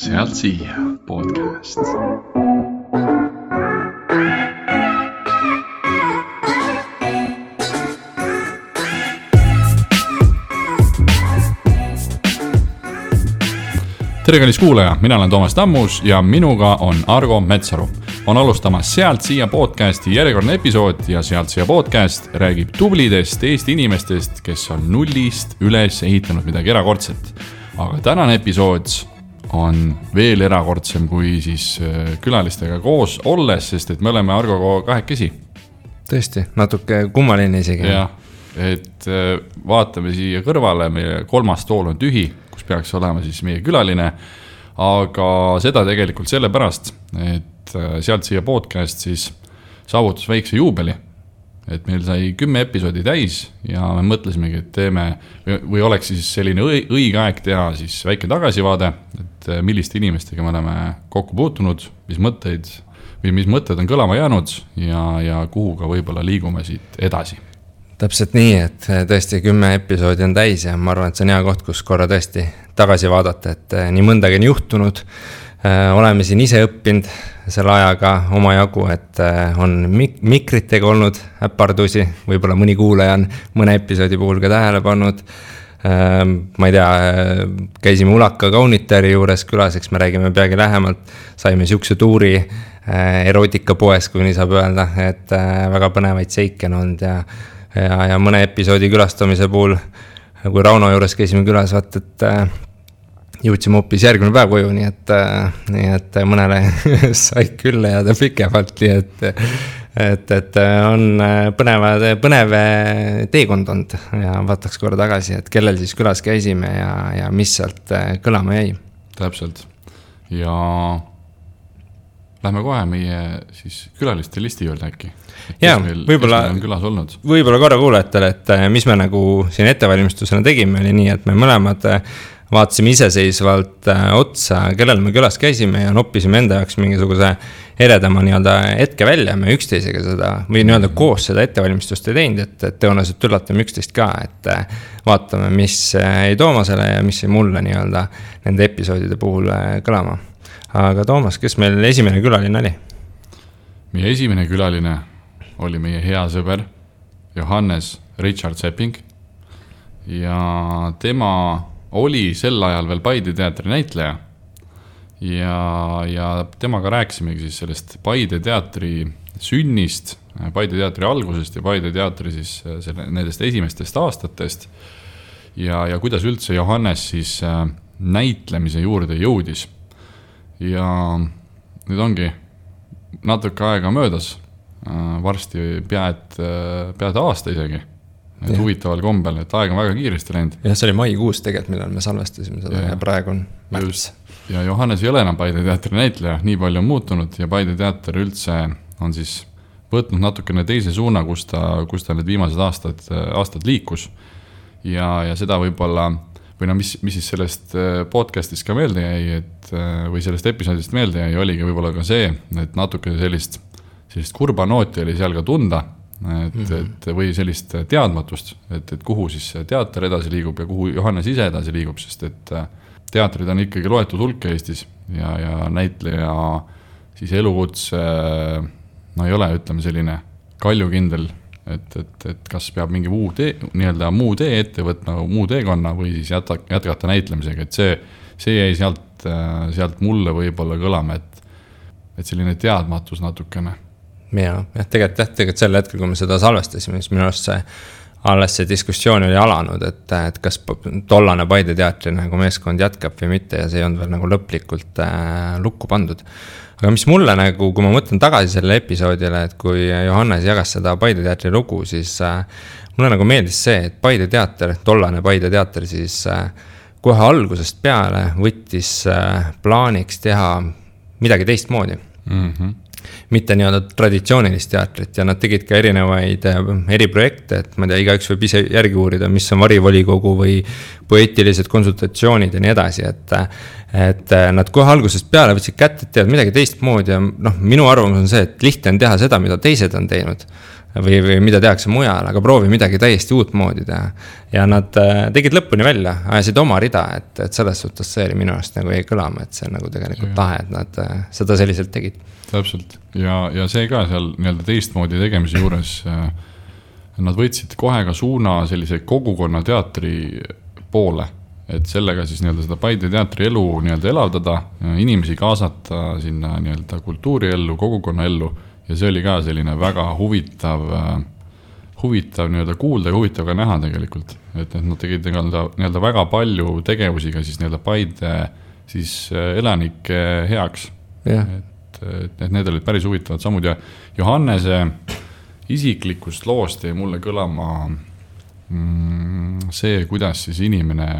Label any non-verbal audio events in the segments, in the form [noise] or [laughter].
sealt siia podcast. tere, kallis kuulaja, mina olen Toomas Tammus ja minuga on Argo Metsaru. on alustamas Sealt siia podcasti järjekordne episood ja Sealt siia podcast räägib tublidest Eesti inimestest, kes on nullist üles ehitanud midagi erakordset. aga tänane episood on veel erakordsem kui siis äh, külalistega koos olles, sest et me oleme Argoga kahekesi. tõesti, natuke kummaline isegi. jah, et äh, vaatame siia kõrvale, meie kolmas tool on tühi kus peaks olema siis meie külaline. aga seda tegelikult sellepärast, et äh, sealt siia podcast siis saavutas väikse juubeli. et meil sai kümme episoodi täis ja me mõtlesimegi, et teeme või, või oleks siis selline õige aeg teha siis väike tagasivaade, et äh, milliste inimestega me oleme kokku puutunud, mis mõtteid või mis mõtted on kõlama jäänud ja, ja kuhu ka võib-olla liigume siit edasi täpselt nii, et eh, tõesti kümme episoodi on täis ja ma arvan, et see on hea koht, kus korra tõesti tagasi vaadata, et eh, nii mõndagi on juhtunud. Eh, oleme siin ise õppinud selle ajaga omajagu, et on mik-, mikritega olnud äpardusi, võib-olla mõni kuulaja on mõne episoodi puhul ka tähele pannud. Ma ei tea, käisime Ulaka kaunitari juures külas, eks me räägime peagi lähemalt, saime sihukese tuuri erootikapoes, kui nii saab öelda, et väga põnevaid seike on olnud ja ja, ja mõne episoodi külastamise puhul, kui Rauno juures käisime külas, vaata, et jõudsime hoopis järgmine päev koju, nii et, nii et mõnele [laughs] said külla jääda pikemalt, nii et, et, et on põnevad, põnev teekond olnud. Ja vaataks korra tagasi, et kellel siis külas käisime ja, ja mis sealt kõlama jäi. täpselt. Ja lähme kohe meie siis külaliste listi juurde äkki. Ja võib-olla, võib-olla korra kuulajatele, et äh, mis me nagu siin ettevalmistusena tegime, oli nii, et me mõlemad äh, vaatasime iseseisvalt äh, otsa, kellel me külas käisime ja noppisime enda jaoks mingisuguse eredama nii-öelda hetke välja, me üksteisega seda või nii-öelda koos seda ettevalmistust ei teinud, et, et tõenäoliselt üllatame üksteist ka, et vaatame, mis jäi Toomasele ja mis jäi mulle nii-öelda nende episoodide puhul kõlama. aga Toomas, kes meil esimene külaline oli? meie esimene külaline oli meie hea sõber Johannes Richard Sepping. ja tema oli sel ajal veel Paide teatri näitleja. Ja, ja temaga rääkisimegi siis sellest Paide teatri sünnist, Paide teatri algusest ja Paide teatri siis äh, selle, nendest esimestest aastatest. ja, ja kuidas üldse Johannes siis äh, näitlemise juurde jõudis. ja nüüd ongi natuke aega möödas Äh, varsti pea et, pea et aasta isegi. et ja. huvitaval kombel, et aeg on väga kiiresti läinud. jah, see oli maikuus tegelikult, millal me salvestasime seda ja, ja praegu on märts. Ja Johannes ei ole enam Paide teatri näitleja, nii palju on muutunud ja Paide teater üldse on siis võtnud natukene teise suuna, kus ta, kus ta need viimased aastad, aastad liikus. ja, ja seda võib-olla või no mis, mis siis sellest äh, podcast'ist ka meelde jäi, et või sellest episoodist meelde jäi, oligi võib-olla ka see, et natuke sellist sellist kurba nooti oli seal ka tunda. et mm, -hmm. et või sellist teadmatust, et, et kuhu siis teater edasi liigub ja kuhu Johannes ise edasi liigub, sest et äh, teatrid on ikkagi loetud hulk Eestis ja, ja näitleja siis elukutse no ei ole, ütleme selline kaljukindel, et, et, et kas peab mingi muu tee, nii-öelda muu tee ette võtma, muu teekonna või siis jätta, jätkata näitlemisega, et see, see jäi sealt, sealt mulle võib-olla kõlama, et, et selline teadmatus natukene. Ja, jah, tegelikult jah, tegelikult sel hetkel, kui me seda salvestasime, siis minu arust see alles see diskussioon oli alanud, et, et kas tollane Paide teatri nagu meeskond jätkab või mitte ja see ei olnud veel nagu lõplikult äh, lukku pandud. aga mis mulle nagu, kui ma mõtlen tagasi sellele episoodile, et kui Johannes jagas seda Paide teatri lugu, siis äh, mulle nagu meeldis see, et Paide teater, tollane Paide teater siis äh, kohe algusest peale võttis äh, plaaniks teha midagi teistmoodi mm. -hmm mitte nii-öelda traditsioonilist teatrit ja nad tegid ka erinevaid äh, eriprojekte, et ma ei tea, igaüks võib ise järgi uurida, mis on varivolikogu või poeetilised konsultatsioonid ja nii edasi, et. et äh, nad kohe algusest peale võtsid kätte, et teevad midagi teistmoodi ja noh, minu arvamus on see, et lihtne on teha seda, mida teised on teinud. või, või mida tehakse mujal, aga proovi midagi täiesti uutmoodi teha. ja nad äh, tegid lõpuni välja, ajasid oma rida, et, et selles suhtes see oli minu arust nagu jäi kõlama, et see on nagu tegelikult lahe, et nad äh, seda selliselt tegid. Täpselt ja, ja see ka seal nii-öelda teistmoodi tegemise juures äh, nad võtsid kohe ka suuna sellise kogukonnateatri poole et sellega siis nii-öelda seda Paide teatri elu nii-öelda elavdada, inimesi kaasata sinna nii-öelda kultuuriellu, kogukonnaellu ja see oli ka selline väga huvitav, huvitav nii-öelda kuulda ja huvitav ka näha tegelikult. et, et nad tegid nii-öelda, nii-öelda väga palju tegevusi ka siis nii-öelda Paide siis äh, elanike heaks. et, et, et need olid päris huvitavad sammud ja Johannese isiklikust loost jäi mulle kõlama mm, see, kuidas siis inimene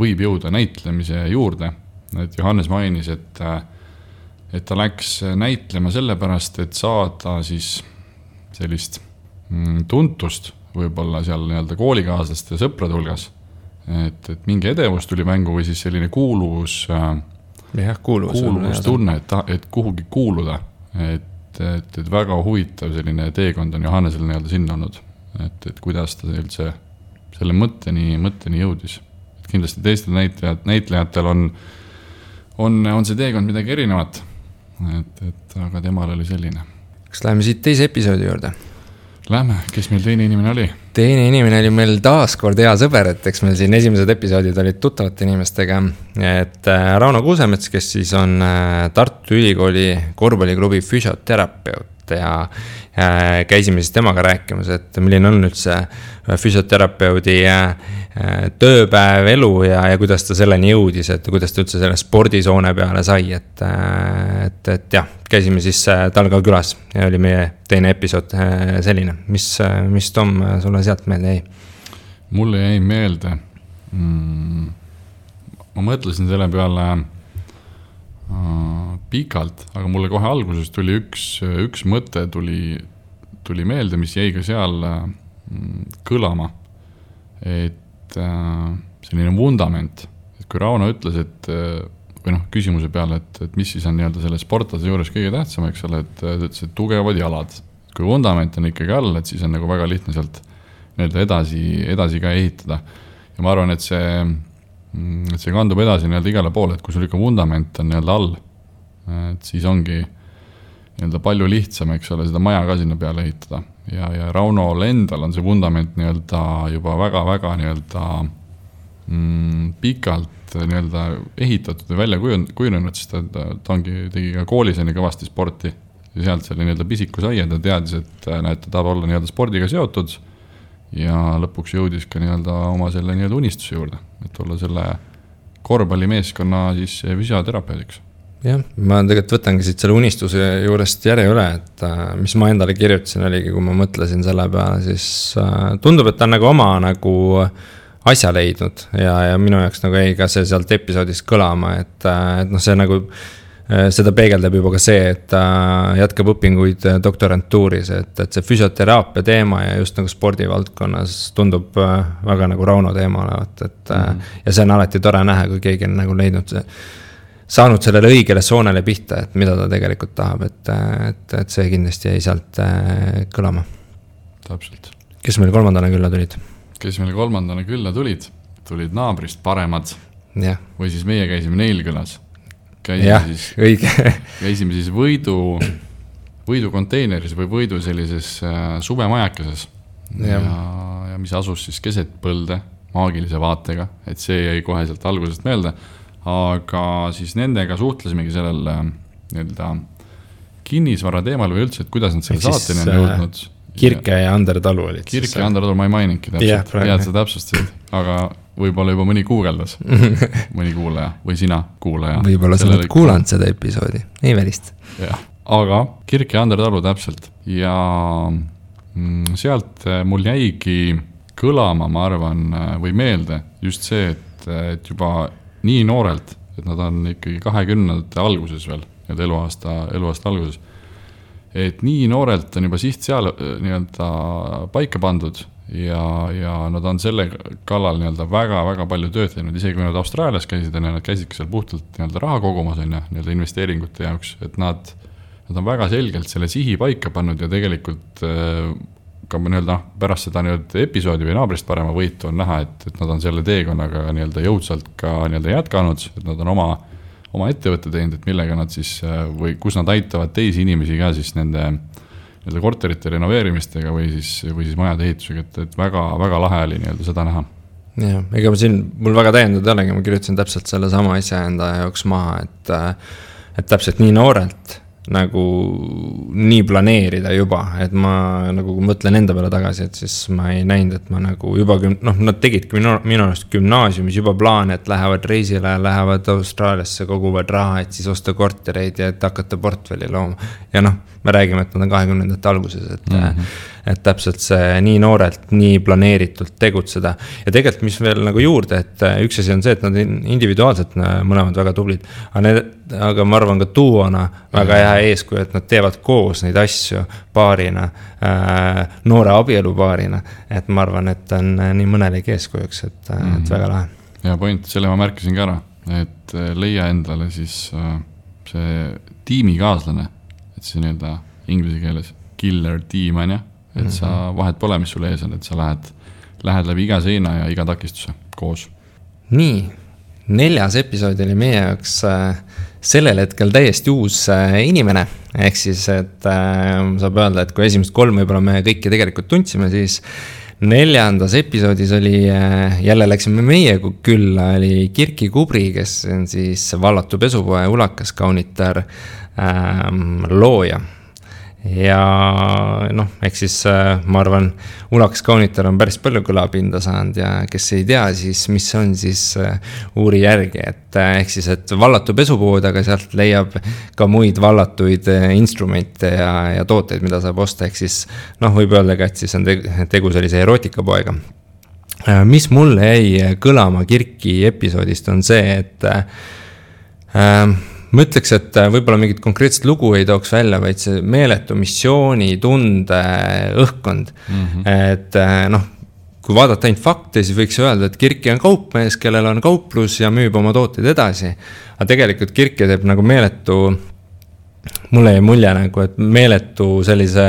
võib jõuda näitlemise juurde. et Johannes mainis, et, et ta läks näitlema sellepärast, et saada siis sellist mm, tuntust võib-olla seal nii-öelda koolikaaslaste ja sõprade hulgas. et, et mingi edevus tuli mängu või siis selline kuuluvus. Jah, kuuluvus. kuuluvustunne, et, et kuhugi kuuluda, et, et, et väga huvitav selline teekond on Johannesel nii-öelda sinna olnud. et, et kuidas ta üldse selle mõtteni, mõtteni jõudis kindlasti teistel näitlejad, näitlejatel on, on, on see teekond midagi erinevat. et, et aga temal oli selline. kas läheme siit teise episoodi juurde? Lähme, kes meil teine inimene oli? teine inimene oli meil taaskord hea sõber, et eks meil siin esimesed episoodid olid tuttavate inimestega. et äh, Rauno Kuusemets, kes siis on äh, Tartu Ülikooli korvpalliklubi füsioterapeut ja äh, käisime siis temaga rääkimas, et milline on üldse füsioterapeudi tööpäev, elu ja, ja kuidas ta selleni jõudis, et kuidas ta üldse selle spordisoone peale sai, et, et, et jah, käisime siis tal ka külas ja oli meie teine episood selline, mis, mis Tom sulle sealt meelde jäi? mulle jäi meelde mm,, ma mõtlesin selle peale äh, pikalt, aga mulle kohe alguses tuli üks, üks mõte tuli, tuli meelde, mis jäi ka seal äh, kõlama. et äh, selline vundament, et kui Rauno ütles, et äh, või noh, küsimuse peale, et, et mis siis on nii-öelda selle sportlase juures kõige tähtsam, eks ole, et ta ütles, et tugevad jalad. kui vundament on ikkagi all, et siis on nagu väga lihtne sealt nii-öelda edasi, edasi ka ehitada. ja ma arvan, et see, et see kandub edasi nii-öelda igale poole, et kui sul ikka vundament on nii-öelda all, et siis ongi nii-öelda palju lihtsam, eks ole, seda maja ka sinna peale ehitada. ja, ja Raunol endal on see vundament nii-öelda juba väga-väga nii-öelda mm, pikalt nii-öelda ehitatud ja välja kujunenud, sest ta, ta ongi, tegi ka koolis on ju kõvasti sporti. ja sealt selle nii-öelda pisiku sai ja ta teadis, et näed, ta tahab olla nii-öelda spordiga seotud ja lõpuks jõudis ka nii-öelda oma selle nii-öelda unistuse juurde, et olla selle korvpallimeeskonna siis füsioterapeudiks. jah, ma tegelikult võtangi siit selle unistuse juurest järje üle, et äh, mis ma endale kirjutasin, oligi, kui ma mõtlesin selle peale, siis äh, tundub, et ta on nagu oma nagu asja leidnud ja, ja minu jaoks nagu jäi ka see sealt episoodist kõlama, et, äh, et noh, see nagu seda peegeldab juba ka see, et ta jätkab õpinguid äh, doktorantuuris, et, et see füsioteraapia teema ja just nagu spordivaldkonnas tundub äh, väga nagu Rauno teema olevat, et mm. -hmm. ja see on alati tore näha, kui keegi on nagu leidnud see, saanud sellele õigele soonele pihta, et mida ta tegelikult tahab, et, et, et see kindlasti jäi sealt kõlama. täpselt. kes meil kolmandana külla tulid? kes meil kolmandana külla tulid? tulid naabrist paremad. või siis meie käisime neil külas käisime siis, [clears throat] käisime siis Võidu, Võidu konteineris või Võidu sellises äh, suvemajakeses. ja, ja, ja mis asus siis keset põlde maagilise vaatega, et see jäi kohe sealt algusest meelde. aga siis nendega suhtlesimegi sellel äh, nii-öelda kinnisvara teemal või üldse, et kuidas nad selle saateni on äh, jõudnud. Kirke ja Ander Talu olid. Kirke ja Ander Talu ma ei maininudki täpselt, hea, et sa täpsustasid, aga võib-olla juba mõni guugeldas [laughs] mõni kuulaja või sina, kuulaja. võib-olla sa oled kuulanud seda episoodi, ei välista. jah, aga Kirk ja Ander Talu täpselt ja mm, sealt äh, mul jäigi kõlama, ma arvan, äh, või meelde just see, et, et juba nii noorelt, et nad on ikkagi kahekümnendate alguses veel, nii-öelda eluaasta, eluaasta alguses. et nii noorelt on juba siht seal äh, nii-öelda paika pandud ja, ja nad on selle kallal nii-öelda väga-väga palju tööd teinud, isegi kui nad Austraalias käisid, on ju, nad käisidki seal puhtalt nii-öelda raha kogumas, on ju, nii-öelda investeeringute jaoks, et nad, nad on väga selgelt selle sihi paika pannud ja tegelikult äh, ka nii-öelda noh, pärast seda nii-öelda episoodi või naabrist parema võitu on näha, et, et nad on selle teekonnaga nii-öelda jõudsalt ka nii-öelda jätkanud, et nad on oma, oma ettevõtte teinud, et millega nad siis või kus nad aitavad teisi inimesi ka siis nende nii-öelda korterite renoveerimistega või siis, või siis majade ehitusega, et, et väga, väga lahe oli nii-öelda seda näha. Jah, ega ma siin, mul väga täiendada ei olegi, ma kirjutasin täpselt sellesama asja enda jaoks maha, et, et täpselt nii noorelt nagu nii planeerida juba, et ma nagu mõtlen enda peale tagasi, et siis ma ei näinud, et ma nagu juba küm-, noh, nad tegidki minu, minu arust gümnaasiumis juba plaane, et lähevad reisile, lähevad Austraaliasse, koguvad raha, et siis osta kortereid ja et hakata portfelli looma. ja noh, me räägime, et nad on kahekümnendate alguses, et mm, -hmm. Et täpselt see nii noorelt, nii planeeritult tegutseda. ja tegelikult, mis veel nagu juurde, et üks asi on see, et nad individuaalselt mõlemad väga tublid, aga need, aga ma arvan ka duona väga hea hea eeskuju, et nad teevad koos neid asju paarina äh,, noore abielupaarina. et ma arvan, et on äh, nii mõnelegi eeskujuks, et mm, -hmm. et mhm. väga lahe. hea point, selle ma märkisin ka ära, et äh, leia endale siis äh, see tiimikaaslane, et see nii-öelda inglise keeles killer tiim on ju, et sa mhm. vahet pole, mis sul ees on, et sa lähed, lähed läbi iga seina ja iga takistuse koos. nii, neljas episood oli meie jaoks äh, sellel hetkel täiesti uus äh, inimene. ehk siis, et äh, saab öelda, et kui esimesed kolm võib-olla me kõiki tegelikult tundsime, siis neljandas episoodis oli, äh, jälle läksime meie külla, oli Kirki Kubri, kes on siis vallatu pesupoe ulakas kaunitar ähm, looja ja noh, ehk siis äh, ma arvan, Ulaks kaunitar on päris palju kõlapinda saanud ja kes ei tea, siis mis on, siis äh, uuri järgi, et äh, ehk siis, et vallatu pesupood, aga sealt leiab ka muid vallatuid instrumente ja, ja tooteid, mida saab osta, ehk siis noh, võib öelda ka, et siis on tegu sellise erootikapoega. mis mulle jäi kõlama Kirki episoodist, on see, et äh, ma ütleks, et äh, võib-olla mingit konkreetset lugu ei tooks välja, vaid see meeletu missioonitunde õhkkond mm. -hmm. et äh, noh, kui vaadata ainult fakte, siis võiks öelda, et Kirki on kaupmees, kellel on kauplus ja müüb oma tooteid edasi. aga tegelikult Kirki teeb nagu meeletu, mulle jäi mulje nagu, et meeletu sellise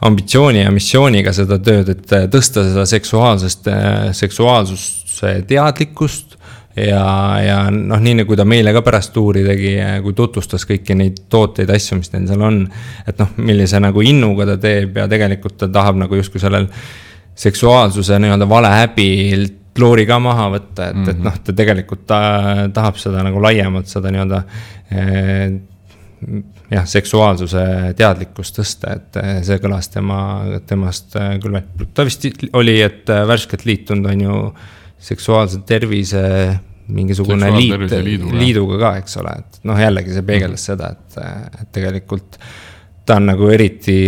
ambitsiooni ja missiooniga seda tööd, et äh, tõsta seda seksuaalsest, seksuaalsuse teadlikkust ja, ja noh, nii nagu ta meile ka pärast tuuri tegi, kui tutvustas kõiki neid tooteid, asju, mis neil seal on. et noh, millise nagu innuga ta teeb ja tegelikult ta tahab nagu justkui sellel seksuaalsuse nii-öelda vale häbilt loori ka maha võtta, et mm, -hmm. et mhm. noh, ta tegelikult ta tahab seda nagu laiemalt seda nii-öelda eh, jah, seksuaalsuse teadlikkust tõsta, et eh, see kõlas tema, temast eh, küll veel. ta vist oli, et värskelt liitunud on ju seksuaalse tervise mingisugune liit, liiduga ka, eks ole, et noh, jällegi see peegeldas mm. seda, et, et tegelikult ta on nagu eriti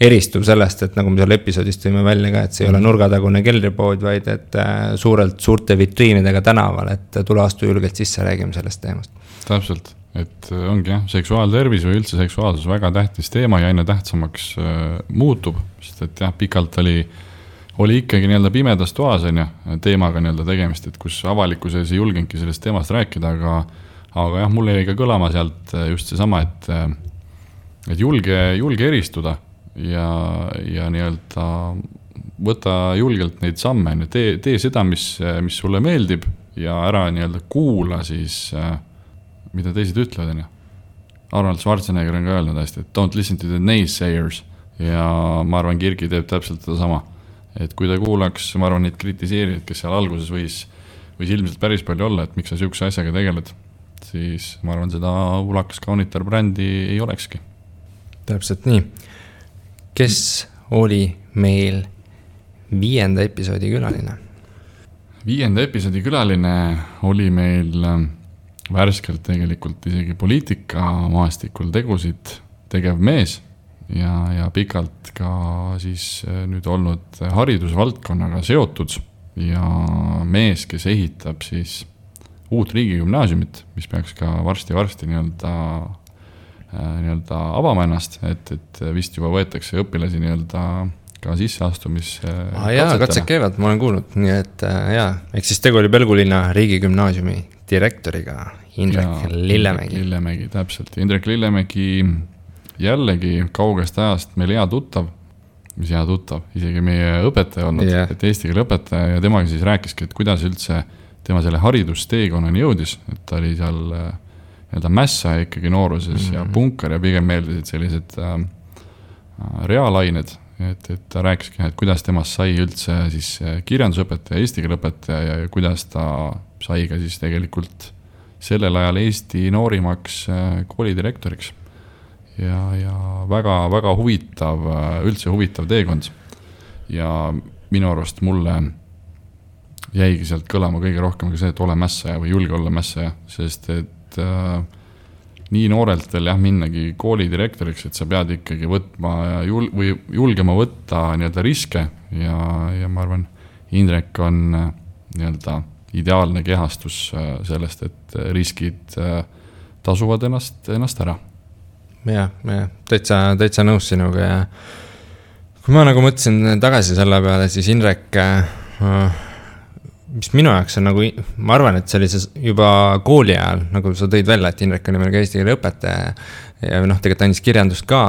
eristub sellest, et nagu me seal episoodis tõime välja ka, et see ei ole mhm. nurgatagune keldripood, vaid et äh, suurelt suurte vitriinidega tänaval, et tule astu julgelt sisse, räägime sellest teemast. täpselt, et äh, ongi jah, seksuaaltervis või üldse seksuaalsus väga tähtis teema ja aina tähtsamaks äh, muutub, sest et jah, pikalt oli äh, oli ikkagi nii-öelda pimedas toas, on ju, teemaga nii-öelda tegemist, et kus avalikkus ei julgenudki sellest teemast rääkida, aga aga jah, mul jäi ka kõlama sealt just seesama, et et julge, julge eristuda ja, ja nii-öelda võta julgelt neid samme, on ju, tee, tee seda, mis, mis sulle meeldib ja ära nii-öelda kuula siis, mida teised ütlevad, on ju. Arnold Schwarzenegger on ka öelnud hästi, et don't listen to the naysayers ja ma arvan, Kirgi teeb täpselt sedasama et kui ta kuulaks, ma arvan, neid kritiseerijaid, kes seal alguses võis, võis ilmselt päris palju olla, et miks sa sihukese asjaga tegeled, siis ma arvan, seda ulakas kaunitar brändi ei olekski. täpselt nii. kes oli meil viienda episoodi külaline? viienda episoodi külaline oli meil äh, värskelt tegelikult isegi poliitikamaastikul tegusid tegev mees ja, ja pikalt ka siis äh, nüüd olnud haridusvaldkonnaga seotud ja mees, kes ehitab siis uut riigigümnaasiumit, mis peaks ka varsti-varsti nii-öelda äh, nii-öelda avama ennast, et, et vist juba võetakse õpilasi nii-öelda ka sisseastumis ah,. jaa, katsed käivad, ma olen kuulnud, nii et äh, jaa, ehk siis tegu oli Pelgulinna riigigümnaasiumi direktoriga, Indrek ja, Lillemägi. Lillemägi, täpselt, Indrek Lillemägi jällegi kaugest ajast meil hea tuttav mis hea tuttav, isegi meie õpetaja olnud yeah., et eesti keele õpetaja ja temaga siis rääkiski, et kuidas üldse tema selle haridusteekonnani jõudis, et ta oli seal äh, nii-öelda mässaja ikkagi nooruses mm -hmm. ja punker ja pigem meeldisid sellised äh, äh, reaalained, et, et ta rääkiski, et kuidas temast sai üldse siis äh, kirjandusõpetaja, eesti keele õpetaja ja, kuidas ta sai ka siis tegelikult sellel ajal Eesti noorimaks koolidirektoriks. Ja, ja väga-väga huvitav, äh, üldse huvitav teekond. ja minu arust mulle jäigi sealt kõlama kõige rohkem ka see, et ole mässaja või julge olla mässaja, sest et äh, nii noorelt veel jah, minnagi koolidirektoriks, et sa pead ikkagi võtma jul- või julgema võtta nii-öelda riske ja, ja ma arvan, Indrek on äh, nii-öelda ideaalne kehastus äh, sellest, et riskid tasuvad ennast, ennast ära. Jah, jah, täitsa, täitsa nõus sinuga ja kui ma nagu mõtlesin tagasi selle peale, siis Indrek äh, mis minu jaoks on nagu, ma arvan, et see juba kooli ajal, nagu sa tõid välja, et Indrek oli meil ka eesti keele õpetaja. ja noh, tegelikult andis kirjandust ka.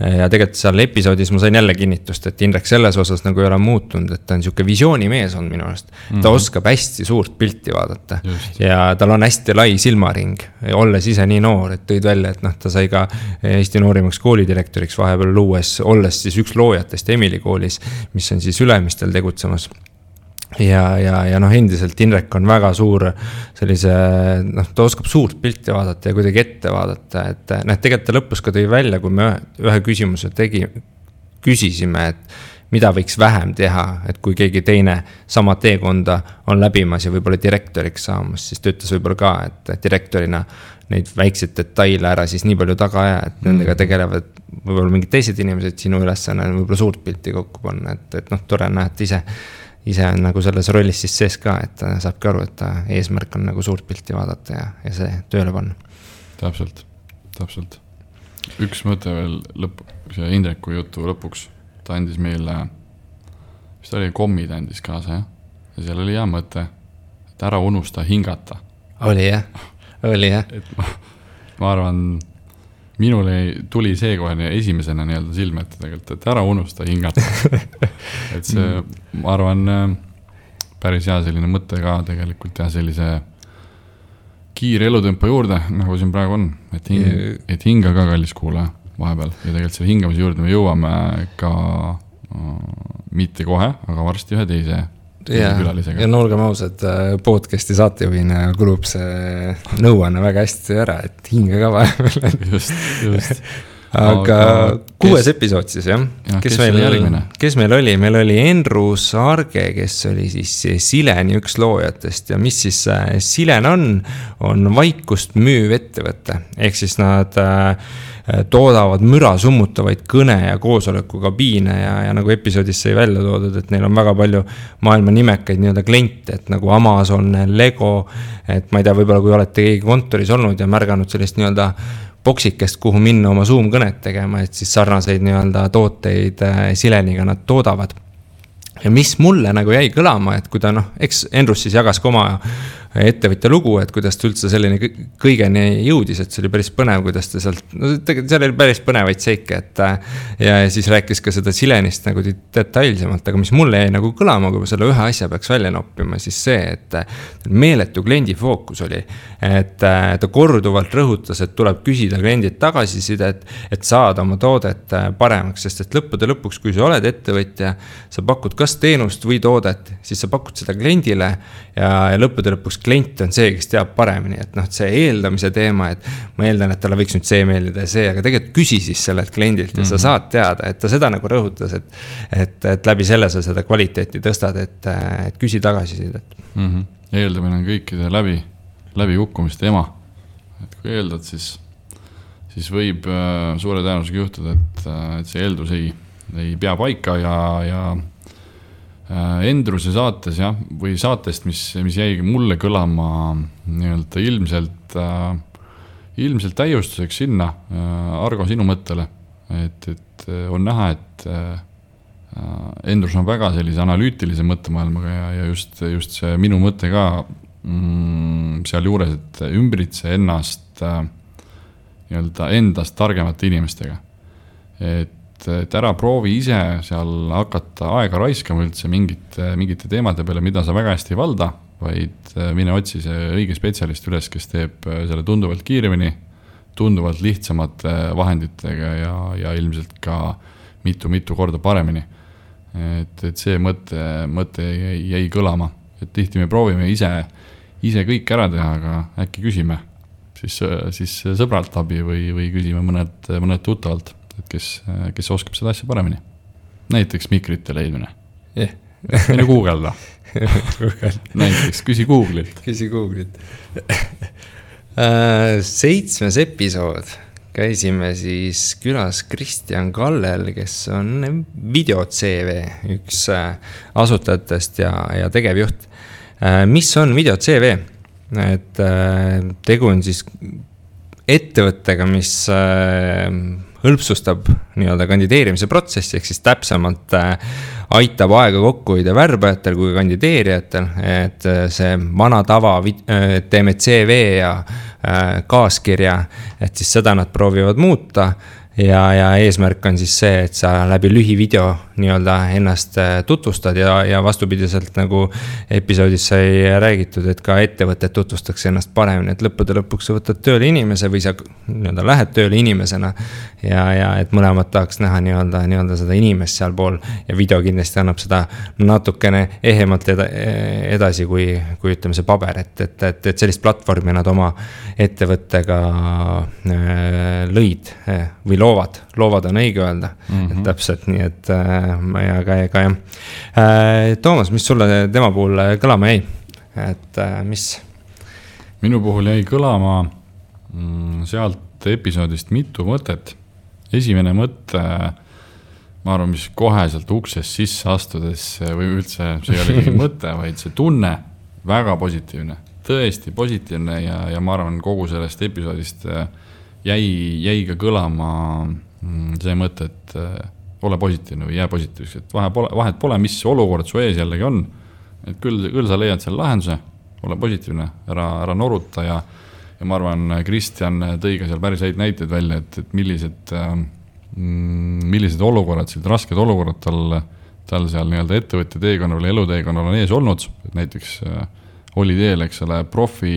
Ja tegelikult seal episoodis ma sain jälle kinnitust, et Indrek selles osas nagu ei ole muutunud, et ta on sihuke visioonimees olnud minu arust. ta mm -hmm. oskab hästi suurt pilti vaadata Just. ja tal on hästi lai silmaring, olles ise nii noor, et tõid välja, et noh, ta sai ka Eesti noorimaks koolidirektoriks vahepeal luues, olles siis üks loojatest Emili koolis, mis on siis Ülemistel tegutsemas ja, ja, ja noh, endiselt Indrek on väga suur sellise, noh, ta oskab suurt pilti vaadata ja kuidagi ette vaadata, et noh, tegelikult ta lõpus ka tõi välja, kui me ühe, küsimuse tegi, küsisime, et mida võiks vähem teha, et kui keegi teine sama teekonda on läbimas ja võib-olla direktoriks saamas, siis ta ütles võib-olla ka, et direktorina neid väikseid detaile ära siis nii palju taga aja, et nendega tegelevad võib-olla mingid teised inimesed, sinu ülesanne on võib-olla suurt pilti kokku panna, et, et noh, tore on näha, et ise ise on nagu selles rollis siis sees ka, et ta saabki aru, et ta eesmärk on nagu suurt pilti vaadata ja, ja see tööle panna. täpselt, täpselt. üks mõte veel lõpp, siia Indreku jutu lõpuks, ta andis meile, mis ta oli, kommid andis kaasa, jah? ja seal oli hea mõte, et ära unusta hingata. oli jah, oli jah. et ma, ma arvan minul ei, tuli see kohe esimesena nii-öelda silme ette tegelikult, et ära unusta hingata. [laughs] Et see, ma arvan, päris hea selline mõte ka tegelikult jah, sellise kiire elutempo juurde, nagu siin praegu on, et hing, et hinga ka, kallis kuulaja, vahepeal. Ja tegelikult selle hingamise juurde me jõuame ka äh, mitte kohe, aga varsti ühe teise ja, ja no olgem ausad, äh, podcast'i saatejuhina kulub see nõuanne väga hästi ära, et hinge ka vahepeal. just, just [laughs] aga, aga kuues kes... episood siis jah ja,? kes, kes meil, kes meil oli, meil oli Enru Sarge, kes oli siis Sileni üks loojatest ja mis siis äh, Silen on, on vaikust müüv ettevõte, ehk siis nad äh, toodavad müra summutavaid kõne ja koosolekukabiine ja, ja nagu episoodis sai välja toodud, et neil on väga palju maailma nimekaid nii-öelda kliente, et nagu Amazon, Lego. et ma ei tea, võib-olla kui olete keegi kontoris olnud ja märganud sellist nii-öelda boksikest, kuhu minna oma Zoom kõnet tegema, et siis sarnaseid nii-öelda tooteid äh, Sileniga nad toodavad. ja mis mulle nagu jäi kõlama, et kui ta noh, eks Endrus siis jagas ka oma ettevõtja lugu, et kuidas ta üldse selleni kõigeni jõudis, et see oli päris põnev, kuidas ta sealt, no tegelikult seal oli päris põnevaid seike, et. ja, ja siis rääkis ka seda silenist nagu detailsemalt, aga mis mulle jäi nagu kõlama, kui ma selle ühe asja peaks välja noppima, siis see, et. meeletu kliendi fookus oli, et ta korduvalt rõhutas, et tuleb küsida kliendilt tagasisidet, et saada oma toodet paremaks, sest et lõppude lõpuks, kui sa oled ettevõtja. sa pakud kas teenust või toodet, siis sa pakud seda kliendile ja, ja lõppude lõpuks klient on see, kes teab paremini, et noh, see eeldamise teema, et. ma eeldan, et talle võiks nüüd see meeldida ja see, aga tegelikult küsi siis sellelt kliendilt ja mm -hmm. sa mhm. saad teada, et ta seda nagu rõhutas, et. et, et läbi selle sa seda kvaliteeti tõstad, et, et küsi tagasisidet mm. -hmm. eeldamine on kõikide läbi, läbikukkumiste ema. et kui eeldad, siis, siis võib äh, suure tõenäosusega juhtuda, et, äh, et see eeldus ei, ei pea paika ja, ja Endruse saates jah, või saatest, mis, mis jäigi mulle kõlama nii-öelda ilmselt äh,, ilmselt täiustuseks sinna äh,, Argo, sinu mõttele. et, et äh, on näha, et äh, Endrus on väga sellise analüütilise mõttemaailmaga ja, ja just, just see minu mõte ka mm, sealjuures, et ümbritse ennast äh, nii-öelda endast targemate inimestega. et et, et ära proovi ise seal hakata aega raiskama üldse mingite, mingite teemade peale, mida sa väga hästi ei valda, vaid äh, mine otsi see õige spetsialist üles, kes teeb äh, selle tunduvalt kiiremini, tunduvalt lihtsamate vahenditega ja, ja ilmselt ka mitu-mitu korda paremini. et, et see mõte, mõte jäi, jäi kõlama, et tihti me proovime ise, ise kõik ära teha, aga äkki küsime siis, siis sõbralt abi või, või küsime mõned, mõned tuttavalt et kes, kes oskab seda asja paremini. näiteks mikrite leidmine yeah.. mine guugelda [laughs] näiteks küsi Google'ilt. küsi Google'ilt äh, seitsmes episood, käisime siis külas Kristjan Kallel, kes on video CV üks äh, asutajatest ja, ja tegevjuht. Äh, mis on video CV? et tegu on siis ettevõttega, mis hõlpsustab nii-öelda kandideerimise protsessi, ehk siis täpsemalt äh, aitab aega kokku hoida värbajatel kui kandideerijatel, et äh, see vana tava, äh, teeme CV ja kaaskirja, et siis seda nad proovivad muuta ja, ja eesmärk on siis see, et sa läbi lühivideo nii-öelda ennast äh, tutvustad ja, ja vastupidiselt nagu episoodis sai räägitud, et ka ettevõtted tutvustaks ennast paremini, et lõppude lõpuks sa võtad tööle inimese või sa nii-öelda lähed tööle inimesena. ja, ja et mõlemad tahaks näha nii-öelda, nii-öelda seda inimest sealpool ja video kindlasti annab seda natukene ehemalt eda, edasi, kui, kui ütleme, see paber, et, et, et, et sellist platvormi nad oma ettevõttega äh, lõid äh, või loovad, loovad on õige öelda mm, -hmm. et täpselt nii, et äh, ka, ka jah äh,. Toomas, mis sulle tema puhul kõlama jäi, et äh, mis? minu puhul jäi kõlama mm, sealt episoodist mitu mõtet. esimene mõte, ma arvan, mis kohe sealt uksest sisse astudes või üldse, see ei ole isegi [laughs] mõte, vaid see tunne, väga positiivne, tõesti positiivne ja, ja ma arvan, kogu sellest episoodist äh, jäi, jäi ka kõlama mm, see mõte, et äh, ole positiivne või jää positiivseks, et vahe pole, vahet pole, mis olukord su ees jällegi on. et küll, küll sa leiad selle lahenduse, ole positiivne, ära, ära noruta ja, ja ma arvan, Kristjan tõi ka seal päris häid näiteid välja, et, et millised äh,, millised olukorrad, sellised rasked olukorrad tal, tal seal nii-öelda ettevõtja teekonnal või eluteekonnal on ees olnud, et näiteks äh, oli teel, eks ole, profi,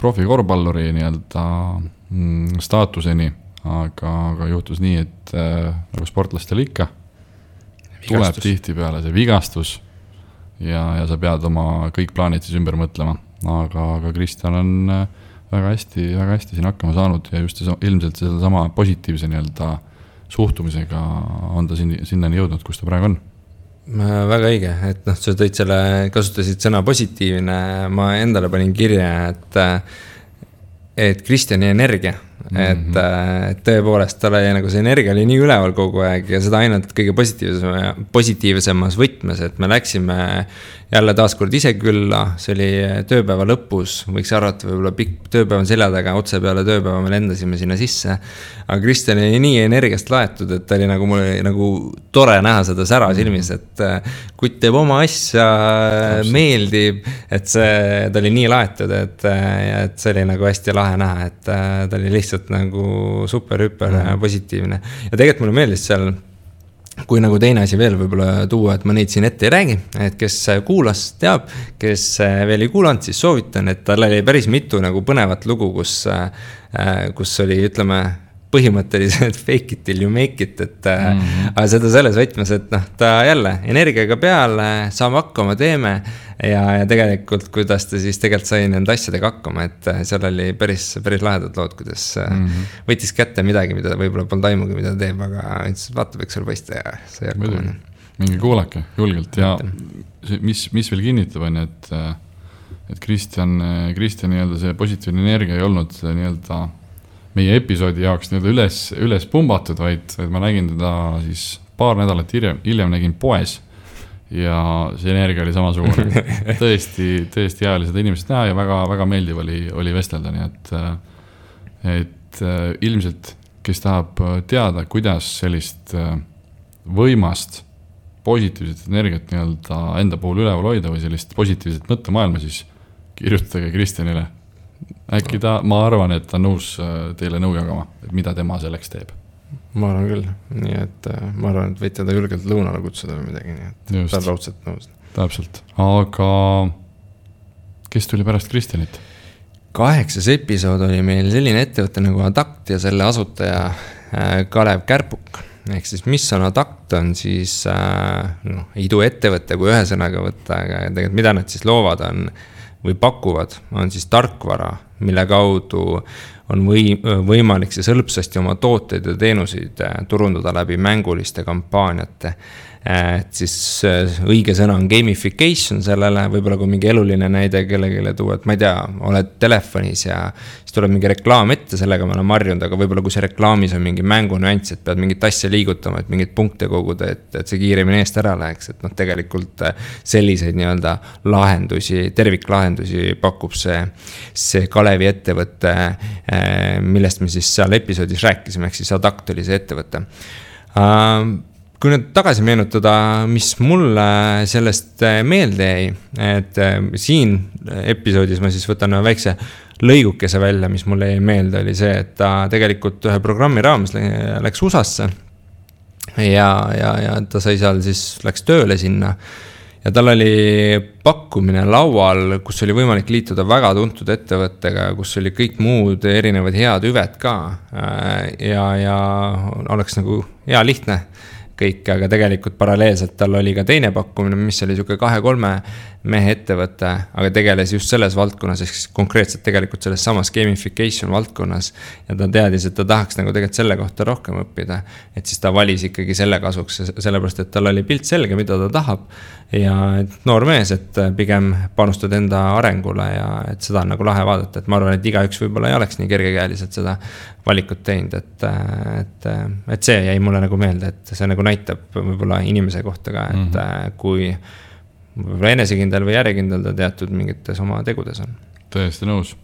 profikorvpalluri nii-öelda mm, staatuseni, aga, aga juhtus nii, et äh, nagu sportlastel ikka, tuleb tihtipeale see vigastus ja, ja sa pead oma kõik plaanid siis ümber mõtlema, aga, aga Kristjan on äh, väga hästi, väga hästi siin hakkama saanud ja just see, ilmselt sedasama positiivse nii-öelda suhtumisega on ta siin, sinnani jõudnud, kus ta praegu on. Väga õige, et noh, sa tõid selle, kasutasid sõna positiivne, ma endale panin kirja, et et Kristjani energia mm, -hmm. et, äh, et tõepoolest tal oli nagu see energia oli nii üleval kogu aeg ja seda ainult kõige positiivsem, positiivsemas võtmes, et me läksime jälle taaskord ise külla, see oli tööpäeva lõpus, võiks arvata, võib-olla pikk tööpäev on selja taga, otse peale tööpäeva me lendasime sinna sisse. aga Kristjan oli nii energiast laetud, et ta oli nagu, mul oli nagu tore näha seda sära silmis, et äh, kutt teeb oma asja, meeldib, et see, ta oli nii laetud, et, äh, et see oli nagu hästi lahe näha, et ta oli lihtsalt nagu super-hüper mm -hmm. positiivne. ja tegelikult mulle meeldis seal kui nagu teine asi veel võib-olla tuua, et ma neid siin ette ei räägi, et kes kuulas, teab, kes veel ei kuulanud, siis soovitan, et tal oli päris mitu nagu põnevat lugu, kus, kus oli, ütleme põhimõtteliselt [laughs] fake it till you make it, et mm. -hmm. aga seda selles võtmes, et noh, ta jälle energiaga peale, saame hakkama, teeme. ja, ja tegelikult, kuidas ta siis tegelikult sai nende asjadega hakkama, et äh, seal oli päris, päris lahedad lood, kuidas mm -hmm. võttis kätte midagi, mida võib-olla polnud aimugi, mida ta teeb, aga ütles, et vaatab, eks ole paista ja sai hakkama. minge kuulake julgelt ja mis, mis veel kinnitab, on ju, et et Kristjan, Kristjan nii-öelda see positiivne energia ei olnud nii-öelda meie episoodi jaoks nii-öelda üles, üles pumbatud, vaid, ma nägin teda siis paar nädalat hiljem, hiljem nägin poes. ja see energia oli samasugune [laughs] tõesti, tõesti hea oli seda inimest näha ja väga-väga meeldiv oli, oli vestelda, nii et, et ilmselt, kes tahab teada, kuidas sellist võimast positiivset energiat nii-öelda enda puhul üleval hoida või sellist positiivset mõttemaailma, siis kirjutage Kristjanile äkki ta, ma arvan, et ta on nõus äh, teile nõu jagama, et mida tema selleks teeb ma arvan küll, nii et äh, ma arvan, et võite ta julgelt lõunale kutsuda või midagi, nii et Just. ta on raudselt nõus. täpselt, aga kes tuli pärast Kristjanit? kaheksas episood oli meil selline ettevõte nagu Adact ja selle asutaja äh, Kalev Kärpuk. ehk siis, mis on Adact, on siis noh, iduettevõte, kui ühesõnaga võtta, aga tegelikult mida nad siis loovad, on või pakuvad, on siis tarkvara, mille kaudu on või, võimalik siis hõlpsasti oma tooteid ja teenuseid äh, turundada läbi mänguliste kampaaniate et siis äh, õige sõna on gamification sellele, võib-olla kui mingi eluline näide kellelegi tuua, et ma ei tea, oled telefonis ja siis tuleb mingi reklaam ette, sellega me oleme harjunud, aga võib-olla kui see reklaamis on mingi mängunüanss, et pead mingit asja liigutama, et mingeid punkte koguda, et, et see kiiremini eest ära läheks, et noh, tegelikult äh, selliseid nii-öelda lahendusi, terviklahendusi pakub see, see Kalevi ettevõte, äh, millest me siis seal episoodis rääkisime, ehk siis Adact oli see ettevõte kui nüüd tagasi meenutada, mis mulle sellest äh, meelde jäi, et äh, siin episoodis ma siis võtan väikse lõigukese välja, mis mulle jäi meelde, oli see, et ta tegelikult ühe programmi raames läks USA-sse. ja, ja, ja ta sai seal siis, läks tööle sinna ja tal oli pakkumine laual, kus oli võimalik liituda väga tuntud ettevõttega, kus oli kõik muud erinevad head hüved ka. Äh, ja, ja oleks nagu hea lihtne kõike, aga tegelikult paralleelselt tal oli ka teine pakkumine, mis oli sihuke kahe-kolme mehe ettevõte, aga tegeles just selles valdkonnas, ehk siis konkreetselt tegelikult selles samas gamification valdkonnas. ja ta teadis, et ta tahaks nagu tegelikult selle kohta rohkem õppida. et siis ta valis ikkagi selle kasuks, sellepärast et tal oli pilt selge, mida ta tahab. ja noor mees, et pigem panustad enda arengule ja et seda on nagu lahe vaadata, et ma arvan, et igaüks võib-olla ei oleks nii kergekäeliselt seda valikut teinud, et, et, et see jäi mulle nagu meelde, et see nagu näitab võib-olla inimese kohta ka, et mm -hmm. kui võib-olla enesekindel või järjekindel ta teatud mingites oma tegudes on. täiesti nõus,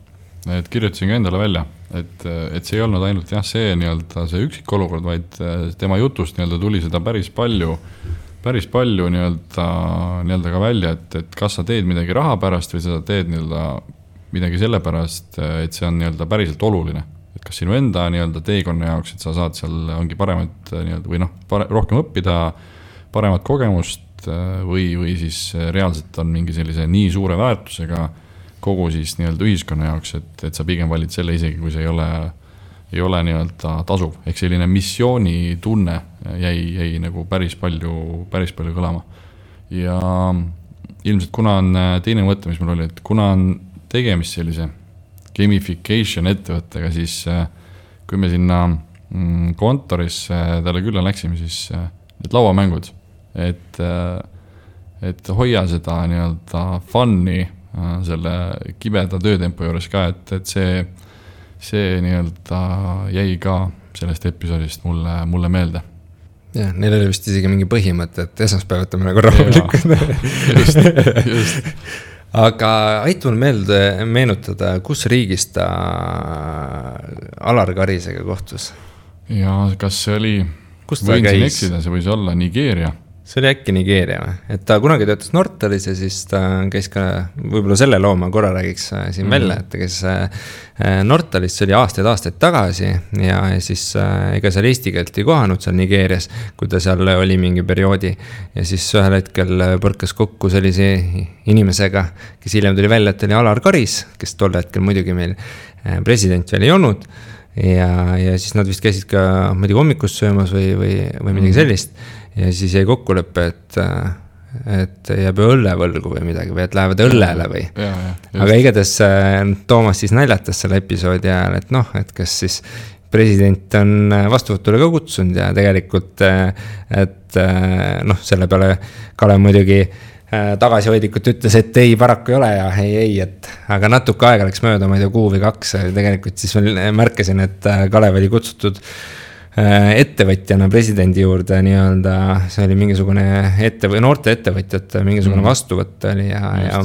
et kirjutasin ka endale välja, et, et see ei olnud ainult jah, see nii-öelda see üksik olukord, vaid äh, tema jutust nii-öelda tuli seda päris palju, päris palju nii-öelda, nii-öelda ka välja, et, et kas sa teed midagi raha pärast või sa teed nii-öelda midagi sellepärast, et see on nii-öelda päriselt oluline. Et kas sinu enda nii-öelda teekonna jaoks, et sa saad seal, ongi paremat nii-öelda või noh, rohkem õppida, paremat kogemust Äh, või, või siis äh, reaalselt on mingi sellise nii suure väärtusega kogu siis nii-öelda ühiskonna jaoks, et, et sa pigem valid selle, isegi kui see ei ole, ei ole nii-öelda tasuv. ehk selline missioonitunne jäi, jäi nagu päris palju, päris palju kõlama. ja ilmselt kuna on äh, teine mõte, mis mul oli, et kuna on tegemist sellise gamification ettevõttega, siis kui me sinna mm, kontorisse talle külla läksime, siis need lauamängud et, äh, et hoia seda nii-öelda fun'i äh, selle kibeda töötempo juures ka, et, et see, see nii-öelda jäi ka sellest episoodist mulle, mulle meelde jah, neil oli vist isegi mingi põhimõte, et esmaspäev võtame nagu rahulikult. [laughs] just, just. Aga aita mul meelde, meenutada, kus riigis ta Alar Karisega kohtus? ja kas see oli, võin siin eksida, see võis olla Nigeeria see oli äkki Nigeeria või, et ta kunagi töötas Nortalis ja siis ta käis ka, võib-olla selle loo ma korra räägiks äh, siin mm -hmm. välja, et ta käis äh, Nortalis, see oli aastaid-aastaid tagasi ja siis äh, ega seal eesti keelt ei kohanud seal Nigeerias, kui ta seal oli mingi perioodi. ja siis ühel hetkel põrkas kokku sellise inimesega, kes hiljem tuli välja, et oli Alar Karis, kes tol hetkel muidugi meil president veel ei olnud ja, ja siis nad vist käisid ka, ma ei tea, hommikust söömas või, või, või midagi mhm. sellist mm. -hmm ja siis jäi kokkulepe, et, et jääb õlle võlgu või midagi või et lähevad õllele või. aga igatahes äh, Toomas siis naljatas selle episoodi ajal, et noh, et kas siis president on vastuvõtule ka kutsunud ja tegelikult, äh, et äh, noh, selle peale Kalev muidugi tagasihoidlikult ütles, et ei, paraku ei ole ja ei, ei, et aga natuke aega läks mööda, ma ei tea, kuu või kaks, tegelikult siis märkasin, et Kalev oli kutsutud Äh, ettevõtjana presidendi juurde nii-öelda, see oli mingisugune ette noorte ettevõtjate mingisugune mm. vastuvõtt oli ja, ja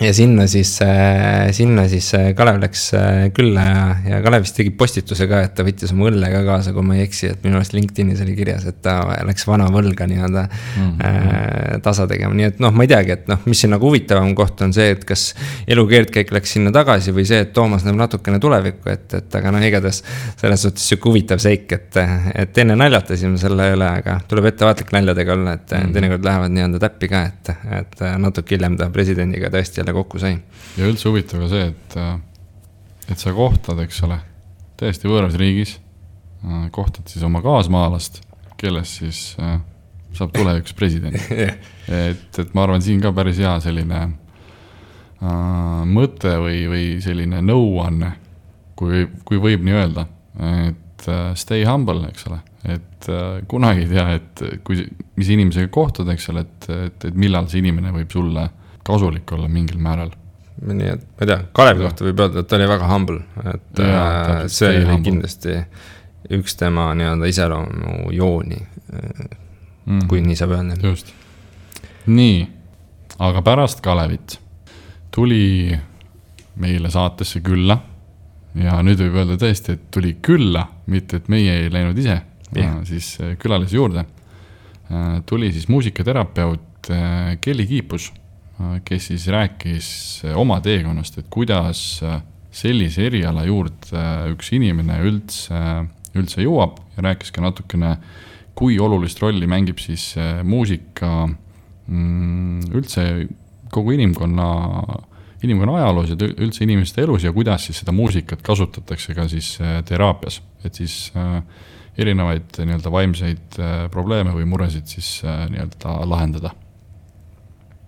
ja sinna siis, äh, sinna siis äh, Kalev läks äh, külla ja, ja Kalev vist tegi postituse ka, et ta võttis oma õlle ka kaasa, kui ma ei eksi, et minu arust LinkedInis oli kirjas, et ta läks vana võlga nii-öelda mm -hmm. tasa tegema, nii et noh, ma ei teagi, et noh, mis siin nagu huvitavam koht on see, et kas elu keerdkäik läks sinna tagasi või see, et Toomas näeb natukene tulevikku, et, et aga noh, igatahes selles suhtes sihuke huvitav seik, et, et enne naljatasime selle üle, aga tuleb ettevaatlik naljadega olla, et mm -hmm. teinekord lähevad nii-öelda täppi ka, et, et natuke hiljem ta presidendiga tõesti jälle kokku sai. ja üldse huvitav ka see, et, äh, et sa kohtad, eks ole, täiesti võõras riigis, äh, kohtad siis oma kaasmaalast, kellest siis äh, saab tulevikus president. [laughs] Et, et ma arvan, siin ka päris hea selline äh, mõte või, või selline nõuanne, kui, kui võib nii öelda, et äh, stay humble, eks ole, et äh, kunagi ei tea, et kui, mis inimesega kohtud, eks ole, et, et, et millal see inimene võib sulle kasulik olla mingil määral. nii et ma ei tea, Kalevi kohta võib öelda, et ta oli väga humble, et ja, äh, see oli humble. kindlasti üks tema nii-öelda iseloomujooni mm., kui nii saab öelda. just, nii, aga pärast Kalevit tuli meile saatesse külla ja nüüd võib öelda tõesti, et tuli külla, mitte et meie ei läinud ise yeah., siis äh, külalise juurde. Äh, tuli siis muusikaterapeut Kelly Kiipus kes siis rääkis oma teekonnast, et kuidas sellise eriala juurde üks inimene üldse, üldse jõuab ja rääkis ka natukene, kui olulist rolli mängib siis muusika mm, üldse kogu inimkonna, inimkonna ajaloos ja üldse inimeste elus ja kuidas siis seda muusikat kasutatakse ka siis teraapias, et siis erinevaid nii-öelda vaimseid probleeme või muresid siis nii-öelda lahendada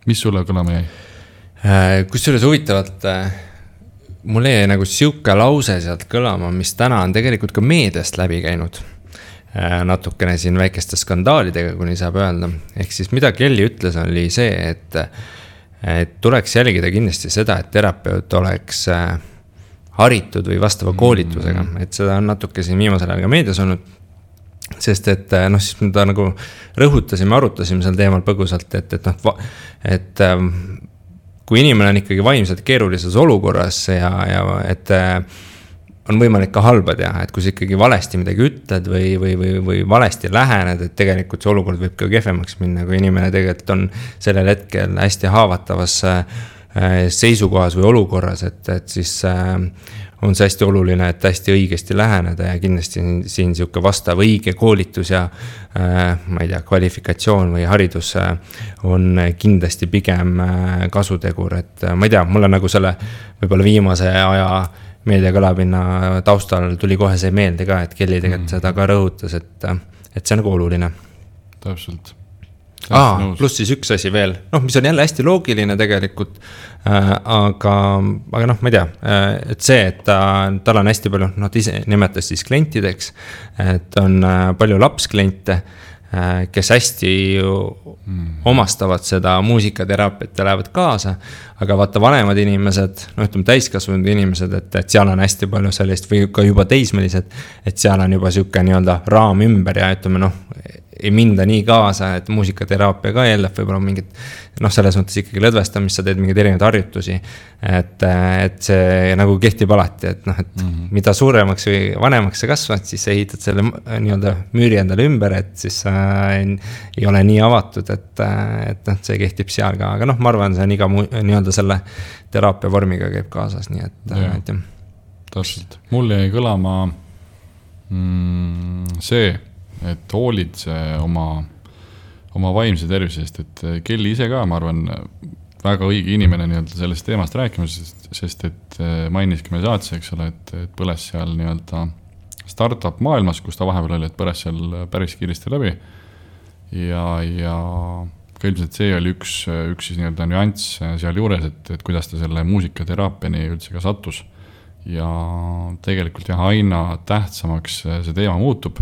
mis sulle kõlama jäi? Äh, kusjuures huvitavalt, äh, mul jäi nagu sihuke lause sealt kõlama, mis täna on tegelikult ka meediast läbi käinud. Äh, natukene siin väikeste skandaalidega, kui nii saab öelda, ehk siis mida Kelly ütles, oli see, et. et tuleks jälgida kindlasti seda, et terapeut oleks haritud või vastava koolitusega, mm. et seda on natuke siin viimasel ajal ka meedias olnud sest et noh, siis me ta nagu rõhutasime, arutasime sel teemal põgusalt, et, et noh, et ähm, kui inimene on ikkagi vaimselt keerulises olukorras ja, ja et äh, on võimalik ka halba teha, et kui sa ikkagi valesti midagi ütled või, või, või, või valesti lähened, et tegelikult see olukord võib ka kehvemaks minna, kui inimene tegelikult on sellel hetkel hästi haavatavas äh, seisukohas või olukorras, et, et siis äh, on see hästi oluline, et hästi õigesti läheneda ja kindlasti siin sihuke vastav õige koolitus ja äh,. ma ei tea, kvalifikatsioon või haridus äh, on kindlasti pigem äh, kasutegur, et ma ei tea, mulle nagu selle võib-olla viimase aja meediakõlapinna taustal tuli kohe see meelde ka, et Kelly tegelikult mm. seda ka rõhutas, et, et see on nagu oluline. täpselt aa, pluss siis üks asi veel, noh, mis on jälle hästi loogiline tegelikult äh,. aga, aga noh, ma ei tea äh,, et see, et ta, tal on hästi palju, noh, ta ise nimetas siis klientideks. et on äh, palju lapskliente äh,, kes hästi mm. omastavad seda muusikateraapiat ja lähevad kaasa. aga vaata, vanemad inimesed, noh, ütleme täiskasvanud inimesed, et, et seal on hästi palju sellist või ka juba teismelised. et seal on juba sihuke nii-öelda raam ümber ja ütleme noh ei minda nii kaasa, et muusikateraapia ka eeldab võib-olla mingit. noh, selles mõttes ikkagi lõdvestamist, sa teed mingeid erinevaid harjutusi. et, et see nagu kehtib alati, et noh, et mm -hmm. mida suuremaks või vanemaks sa kasvad, siis sa ehitad selle nii-öelda müüri endale ümber, et siis sa ei, ei ole nii avatud, et, et noh, see kehtib seal ka, aga noh, ma arvan, see on iga nii-öelda selle teraapia vormiga käib kaasas, nii et, et jah. täpselt, mul jäi kõlama mm, see et hoolitse oma, oma vaimse tervise eest, et Kelly ise ka, ma arvan, väga õige inimene nii-öelda sellest teemast rääkima, sest, sest et eh, mainiski meie saates, eks ole, et, et põles seal nii-öelda startup maailmas, kus ta vahepeal oli, et põles seal päris kiiresti läbi. ja, ja ka ilmselt see oli üks, üks siis nii-öelda nüanss sealjuures, et, et kuidas ta selle muusikateraapiani üldse ka sattus. ja tegelikult jah, aina tähtsamaks see teema muutub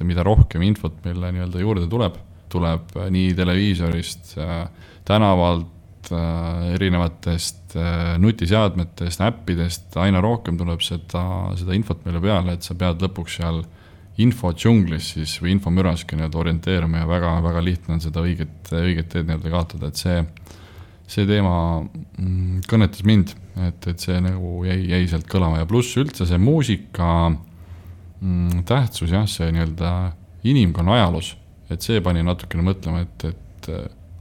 et mida rohkem infot meile nii-öelda juurde tuleb, tuleb äh, nii televiisorist, äh, tänavalt, äh, erinevatest nutiseadmetest, äppidest, aina rohkem tuleb seda, seda infot meile peale, et sa pead lõpuks seal info džunglis siis või infomüras ka nii-öelda orienteeruma ja väga-väga lihtne on seda õiget, õiget teed nii-öelda kaotada, et see, see teema mm, kõnetas mind, et, et see nagu jäi, jäi sealt kõlama. Ja pluss üldse see muusika mm, tähtsus jah, see nii-öelda inimkonna ajaloos, et see pani natukene mõtlema, et, et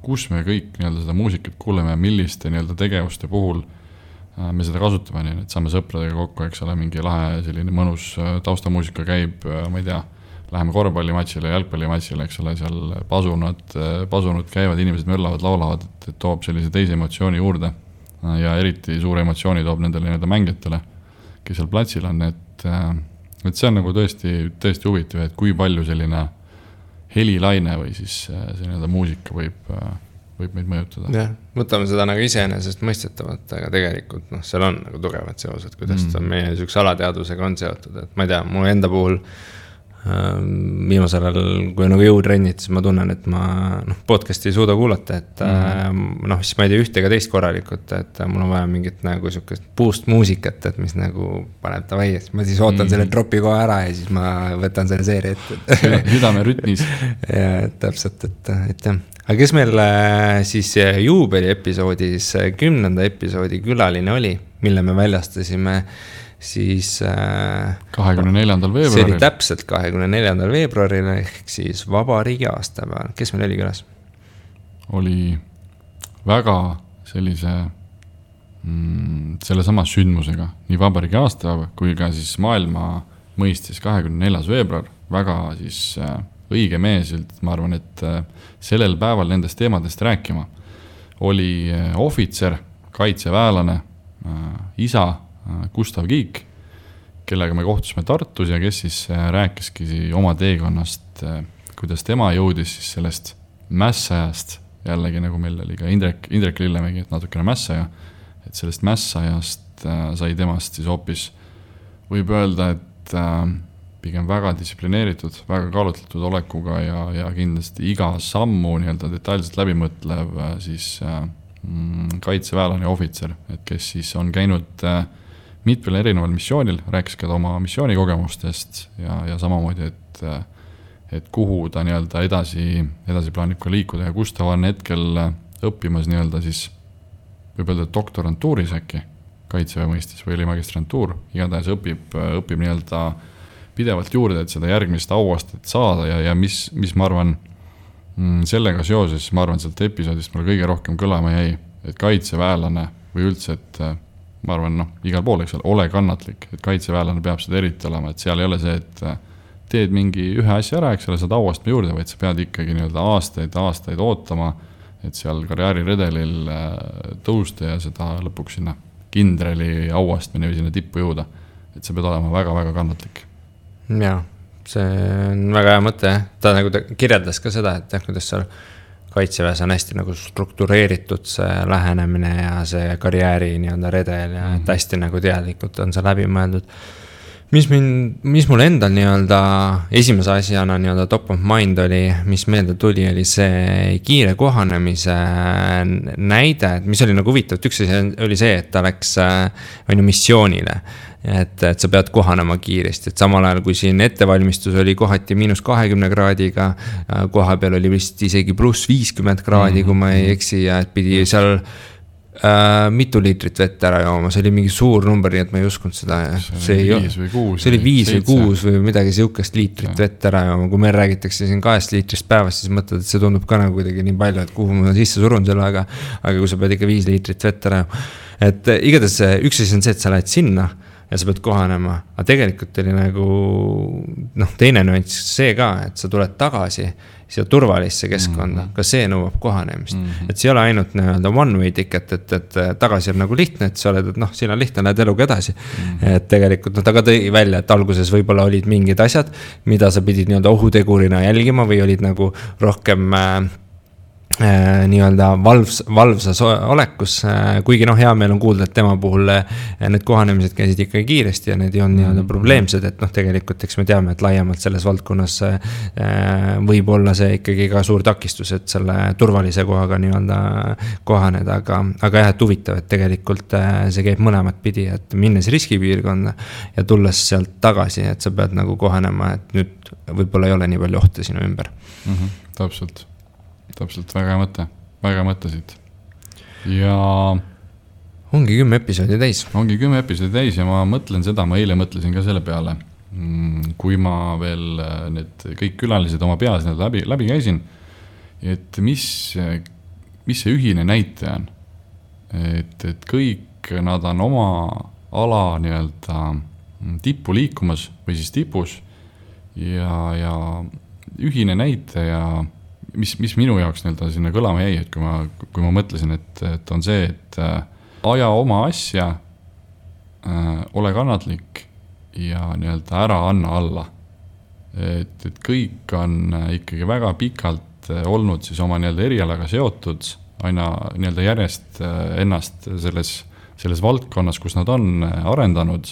kus me kõik nii-öelda seda muusikat kuuleme ja milliste nii-öelda tegevuste puhul äh, me seda kasutame, nii et saame sõpradega kokku, eks ole, mingi lahe selline mõnus äh, taustamuusika käib, äh, ma ei tea, läheme korvpallimatšile, jalgpallimatšile, eks ole, seal pasunad, pasunud käivad, inimesed möllavad, laulavad, et, toob sellise teise emotsiooni juurde. ja eriti suure emotsiooni toob nendele nii-öelda mängijatele, kes seal platsil on, et, et see on nagu tõesti, tõesti huvitav, et kui palju selline helilaine või siis äh, see nii-öelda muusika võib, äh, võib meid mõjutada. jah, võtame seda nagu iseenesestmõistetavalt, aga tegelikult noh, seal on nagu tugevad seosed, kuidas mm. ta meie sihukese alateadvusega on seotud, et ma ei tea, mu enda puhul Ehm, viimasel ajal, kui on nagu jõutrennid, siis ma tunnen, et ma noh, podcast'i ei suuda kuulata, et mm -hmm. noh, siis ma ei tee ühte ega teist korralikult, et mul on vaja mingit nagu sihukest boost muusikat, et mis nagu paneb davai, siis ma siis ootan mm -hmm. selle dropi kohe ära ja siis ma võtan selle seeria ette [laughs] südame rütmis. ja täpselt, et, et jah, aga kes meil äh, siis juubeli episoodis, kümnenda episoodi külaline oli, mille me väljastasime äh, siis. Äh, kahekümne neljandal veebruaril. see oli täpselt kahekümne neljandal veebruaril ehk siis vabariigi aastapäeval, kes meil oli külas? oli väga sellise mm,, sellesama sündmusega, nii vabariigi aastapäev kui ka siis maailma mõistes kahekümne neljas veebruar, väga siis äh, õige mees, ma arvan, et äh, sellel päeval nendest teemadest rääkima oli äh, ohvitser, kaitseväelane isa Gustav Kiik, kellega me kohtusime Tartus ja kes siis äh, rääkiski oma teekonnast, äh, kuidas tema jõudis siis sellest mässajast, jällegi nagu meil oli ka Indrek, Indrek Lillemägi, et natukene mässaja, et sellest mässajast sai temast siis hoopis, võib öelda, et pigem väga distsiplineeritud, väga kaalutletud olekuga ja, ja kindlasti iga sammu nii-öelda detailselt läbimõtlev siis mm, kaitseväelane ohvitser, et kes siis on käinud äh, mitmel erineval missioonil, rääkis ka oma missioonikogemustest ja, ja samamoodi, et et kuhu ta nii-öelda edasi, edasi plaanib ka liikuda ja kus ta on hetkel õppimas nii-öelda siis võib öelda doktorantuuris äkki, kaitseväe mõistes või oli magistrantuur, igatahes õpib, õpib nii-öelda pidevalt juurde, et seda järgmist auastet saada ja, ja mis, mis ma arvan, mm, sellega seoses, ma arvan, sealt episoodist mulle kõige rohkem kõlama jäi, et kaitseväelane või üldse, et ma arvan, noh, igal pool, eks ole, ole kannatlik, et kaitseväelane peab seda eriti olema, et seal ei ole see, et äh, teed mingi ühe asja ära, eks ole, saad auastme juurde, vaid sa pead ikkagi nii-öelda aastaid, aastaid ootama, et seal karjääriredelil äh, tõusta ja seda lõpuks sinna kindrali auastmeni või sinna tippu jõuda. et sa pead olema väga-väga kannatlik. jaa, see on väga hea mõte ta nagu ta kirjeldas ka seda, et jah, kuidas seal kaitseväes on hästi nagu struktureeritud see lähenemine ja see karjääri nii-öelda redel ja mm -hmm. et mhm. hästi nagu teadlikult on see läbi mõeldud. mis mind, mis mul endal nii-öelda esimese asjana nii-öelda top of mind oli, mis meelde tuli, oli see kiire kohanemise näide, et mis oli nagu huvitav, et üks asi oli see, et ta läks, on ju, missioonile et, et sa pead kohanema kiiresti, et samal ajal kui siin ettevalmistus oli kohati miinus kahekümne kraadiga. kohapeal oli vist isegi pluss viiskümmend kraadi, kui ma ei mhm. eksi ja pidi seal äh, mitu liitrit vett ära jooma, see oli mingi suur number, nii et ma ei uskunud seda. see oli viis või kuus. see oli viis või kuus või midagi sihukest liitrit ja. vett ära jooma, kui meil räägitakse siin kahest liitrist päevas, siis mõtled, et see tundub ka nagu kuidagi nii palju, et kuhu ma sisse surun selle, aga. aga kui sa pead ikka viis liitrit vett ära jooma, et igatahes üks asi on see, et sa lähed sinna ja sa pead kohanema. aga tegelikult oli nagu noh, teine nüanss see ka, et sa tuled tagasi siia turvalisse keskkonda mm, -hmm. ka see nõuab kohanemist mm. -hmm. et see ei ole ainult nii-öelda one way ticket, et, et tagasi on nagu lihtne, et sa oled, et noh, siin on lihtne, lähed eluga edasi mm. -hmm. et tegelikult noh, ta ka tõi välja, et alguses võib-olla olid mingid asjad, mida sa pidid nii-öelda ohutegurina jälgima või olid nagu rohkem äh, nii-öelda valvs, valvsas olekus, äh, kuigi noh, hea meel on kuulda, et tema puhul äh, need kohanemised käisid ikkagi kiiresti ja need ei olnud nii-öelda mm. probleemsed, et noh, tegelikult eks me teame, et laiemalt selles valdkonnas võib olla see ikkagi ka suur takistus, et selle turvalise kohaga nii-öelda kohaneda, aga, aga jah, et huvitav, et tegelikult see käib mõlemat pidi, et minnes riskipiirkonda ja tulles sealt tagasi, et sa pead nagu kohanema, et nüüd võib-olla ei ole nii palju ohte sinu ümber mm. -hmm, täpselt täpselt, väga hea mõte, väga hea mõte siit. ja ongi kümme episoodi täis. ongi kümme episoodi täis ja ma mõtlen seda, ma eile mõtlesin ka selle peale, mm, kui ma veel äh, need kõik külalised oma peas nii-öelda läbi, läbi käisin, et mis, mis see ühine näitaja on. et, et kõik nad on oma ala nii-öelda tippu liikumas või siis tipus ja, ja ühine näitaja, mis, mis minu jaoks nii-öelda sinna kõlama jäi, et kui ma, kui ma mõtlesin, et, et on see, et äh, aja oma asja äh,, ole kannatlik ja nii-öelda ära anna alla. et, et kõik on äh, ikkagi väga pikalt äh, olnud siis oma nii-öelda erialaga seotud, aina nii-öelda järjest äh, ennast selles, selles valdkonnas, kus nad on, arendanud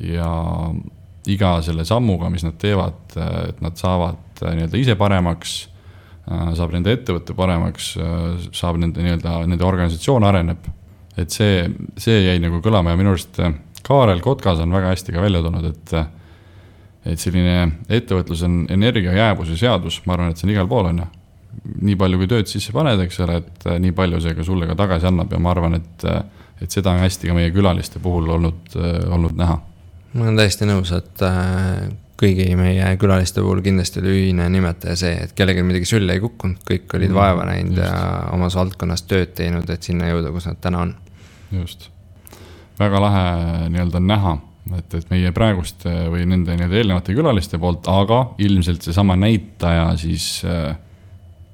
ja iga selle sammuga, mis nad teevad, et nad saavad nii-öelda ise paremaks, saab nende ettevõte paremaks, saab nende nii-öelda, nende organisatsioon areneb et see, see jäi nagu kõlama ja minu arust äh, Kaarel Kotkas on väga hästi ka välja toonud, et äh, et selline ettevõtlus on energia jäävuse seadus, ma arvan, et see on igal pool, on ju. nii palju, kui tööd sisse paned, eks ole, et äh, nii palju see ka sulle ka tagasi annab ja ma arvan, et et seda on hästi ka meie külaliste puhul olnud, olnud näha. ma olen täiesti nõus, et kõigi meie külaliste puhul kindlasti oli ühine nimetaja see, et kellelgi midagi sülle ei kukkunud, kõik olid mm, vaeva näinud ja omas valdkonnas tööd teinud, et sinna jõuda, kus nad täna on. Just, väga lahe nii-öelda näha, et, et meie praeguste või nende nii-öelda eelnevate külaliste poolt, aga ilmselt seesama näitaja siis äh,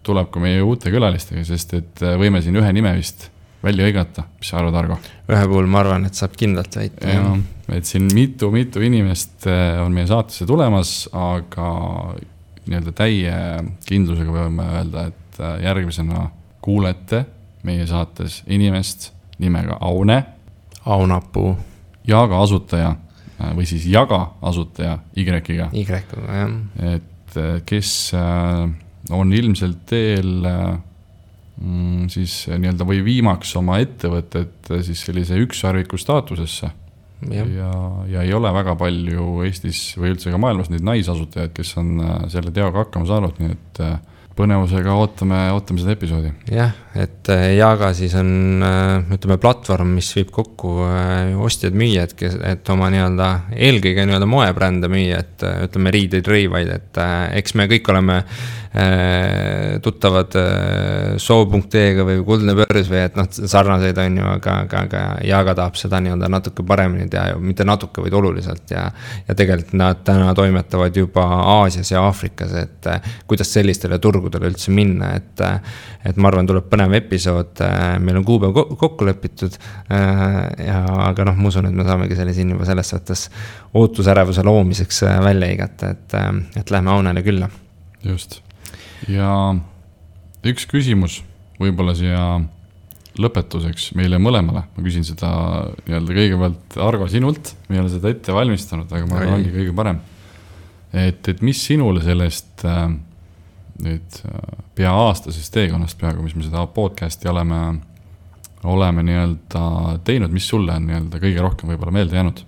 tuleb ka meie uute külalistega, sest et äh, võime siin ühe nime vist välja hõigata, mis sa arvad, Argo? ühe puhul ma arvan, et saab kindlalt väita. jah, et siin mitu-mitu inimest äh, on meie saatesse tulemas, aga nii-öelda täie kindlusega võime öelda, et järgmisena kuulete meie saates inimest, nimega Aune. Aunapuu. Jaga asutaja äh, või siis Jaga asutaja Y-ga. Y-ga, jah. et kes on ilmselt teel siis nii-öelda või viimaks oma ettevõtet siis sellise ükssarviku staatusesse. ja, ja, ja ei ole väga palju Eestis või üldse ka maailmas neid naisasutajaid, kes on selle teoga hakkama saanud, nii et põnevusega ootame, ootame seda episoodi. jah et Jaaga siis on, ütleme, platvorm, mis viib kokku ostjad-müüjad, kes, et oma nii-öelda, eelkõige nii-öelda moebrände müüa, et ütleme, riideid, rõivaid, et eks me kõik oleme tuttavad soo.ee-ga või Kuldne Börs või et noh, sarnaseid on ju, aga, aga, aga Jaaga tahab seda nii-öelda natuke paremini teha ja mitte natuke, vaid oluliselt ja. ja tegelikult nad täna toimetavad juba Aasias ja Aafrikas, et kuidas sellistele turgudele üldse minna, et, et ma arvan, tuleb põnev episood, äh, meil on kuupäev kokku lepitud. Äh, ja, aga noh, ma usun, et me saamegi selle siin juba selles suhtes ootusärevuse loomiseks äh, välja hõigata, et, et lähme Aunele külla. just, ja üks küsimus võib-olla siia lõpetuseks meile mõlemale, ma küsin seda nii-öelda kõigepealt Argo sinult, me ei ole seda ette valmistanud, aga ma arvan, ongi kõige parem. et, et mis sinule sellest äh, nüüd äh, pea aastasest teekonnast peaaegu, mis me seda podcast'i oleme, oleme nii-öelda teinud, mis sulle on nii-öelda kõige rohkem võib-olla meelde jäänud?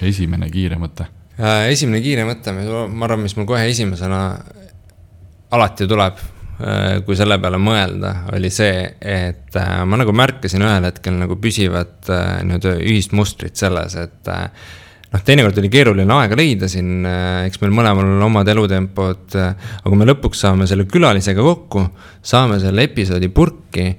esimene kiire mõte? Äh, esimene kiire mõte, ma arvan, mis mul kohe esimesena alati tuleb, äh, kui selle peale mõelda, oli see, et ma nagu märkasin ühel hetkel nagu püsivat nii-öelda ühist mustrit selles, et noh, teinekord oli keeruline aega leida siin, äh, eks meil mõlemal on omad elutempod. Äh, aga kui me lõpuks saame selle külalisega kokku, saame selle episoodi purki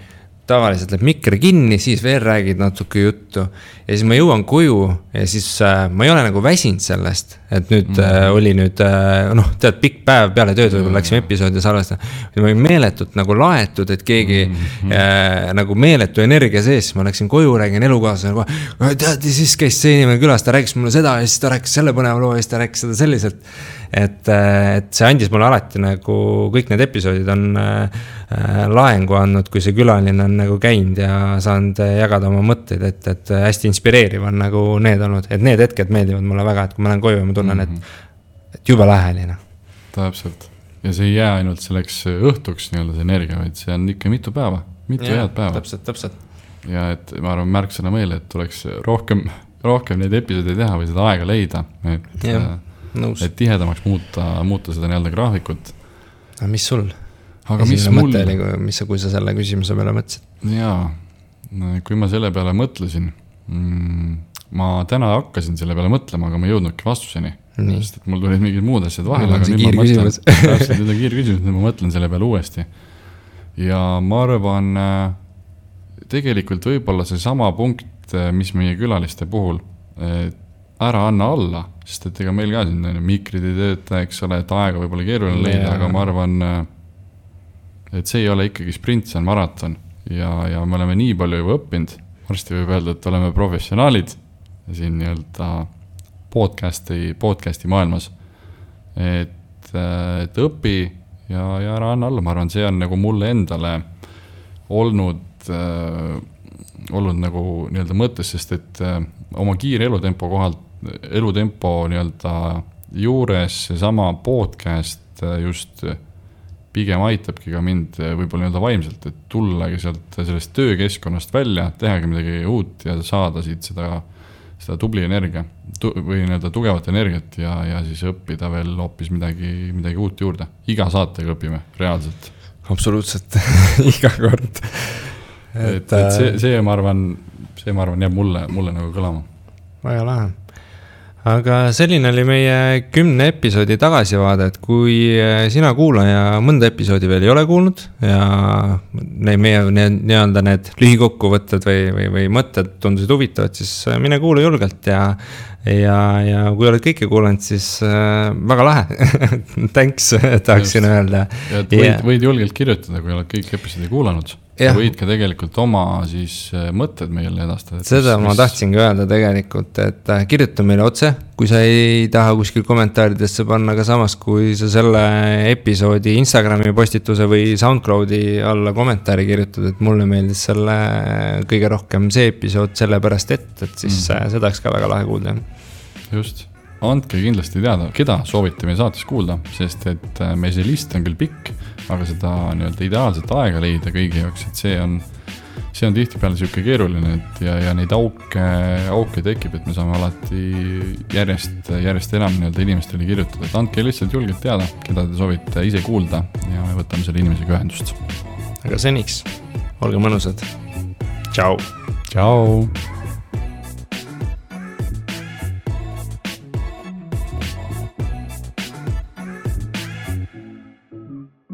tavaliselt läheb mikker kinni, siis veel räägid natuke juttu. ja siis ma jõuan koju ja siis äh, ma ei ole nagu väsinud sellest, et nüüd mm äh, oli nüüd äh, noh, tead, pikk päev peale tööd võib-olla läksime episoodi salvestama. ma olin meeletult nagu laetud, et keegi mm -hmm. äh, nagu meeletu energia sees, ma läksin koju, räägin elukaaslasele kohe. tead ja siis käis see inimene külas, ta rääkis mulle seda ja siis ta rääkis selle põneva loo ja siis ta rääkis seda selliselt et, äh, et see andis mulle alati nagu, kõik need episoodid on äh, laengu andnud, kui see külaline on nagu käinud ja saanud jagada oma mõtteid, et, et hästi inspireeriv on nagu need olnud, et need hetked meeldivad mulle väga, et kui ma lähen koju ja ma tunnen mm, -hmm. et, et jube lahe oli noh. täpselt ja see ei jää ainult selleks õhtuks nii-öelda see energia, vaid see on ikka mitu päeva, mitu ja, head päeva. täpselt, täpselt. ja et ma arvan, märksõna meile, et tuleks rohkem, rohkem neid episoode teha või seda aega leida, et äh, et tihedamaks muuta, muuta seda nii-öelda graafikut. aga mis sul? aga mis mul. mõte oli, mis sa, kui sa selle küsimuse peale mõtlesid? jaa, kui ma selle peale mõtlesin mm,, ma täna hakkasin selle peale mõtlema, aga ma ei jõudnudki vastuseni. sest et mul tulid mingid muud asjad vahele, aga nüüd ma mõtlen, täpselt, nüüd on kiirküsimus, nüüd ma mõtlen selle peale uuesti. ja ma arvan, tegelikult võib-olla seesama punkt, mis meie külaliste puhul, ära anna alla, sest et ega meil ka siin on ju mikrid ei tööta, eks ole, et aega võib-olla keeruline leida, aga ma arvan, et see ei ole ikkagi sprint, see on maraton. Ja, ja me oleme nii palju juba õppinud, varsti võib öelda, et oleme professionaalid siin nii-öelda podcast'i, podcast'i maailmas. et, et õpi ja, ja ära anna alla, ma arvan, see on nagu mulle endale olnud äh,, olnud nagu nii-öelda mõttes, sest et äh, oma kiire elutempo kohalt, elutempo nii-öelda juures seesama podcast äh, just äh, pigem aitabki ka mind eh, võib-olla nii-öelda vaimselt, et tullagi sealt sellest töökeskkonnast välja, tehagi midagi uut ja saada siit seda, seda tubli energia tu, või nii-öelda tugevat energiat ja, ja siis õppida veel hoopis midagi, midagi uut juurde. iga saatega õpime, reaalselt. absoluutselt [laughs] iga kord. et, et see, äh, see, ma arvan, see, ma arvan, jääb mulle, mulle nagu kõlama. väga lahe aga selline oli meie kümne episoodi tagasivaade, et kui eh, sina kuulaja mõnda episoodi veel ei ole kuulnud ja need meie nii-öelda need lühikokkuvõtted või, või, või mõtted tundusid huvitavad, siis eh, mine kuula julgelt ja. Ja, ja kui oled kõike kuulanud, siis äh, väga lahe [laughs] Thanks tahaksin Just. öelda. ja et võid yeah., võid julgelt kirjutada, kui oled kõik episoodi kuulanud ja võid ka tegelikult oma siis äh, mõtted meile edastada. seda mis, ma tahtsingi öelda tegelikult, et äh, kirjuta meile otse, kui sa ei taha kuskil kommentaaridesse panna, aga samas, kui sa selle episoodi Instagrami postituse või SoundCloudi alla kommentaari kirjutad, et mulle meeldis selle kõige rohkem see episood sellepärast, et, et siis mm. seda oleks ka väga lahe kuulda. just andke kindlasti teada, keda soovite meie saates kuulda, sest et äh, meie see list on küll pikk, aga seda nii-öelda ideaalset aega leida kõigi jaoks, et see on, see on tihtipeale sihuke keeruline, et ja, ja neid auke, auke tekib, et me saame alati järjest, järjest enam nii-öelda inimestele kirjutada, et andke lihtsalt julgelt teada, keda te soovite ise kuulda ja me võtame selle inimesega ühendust. aga seniks, olge mõnusad. tšau. tšau.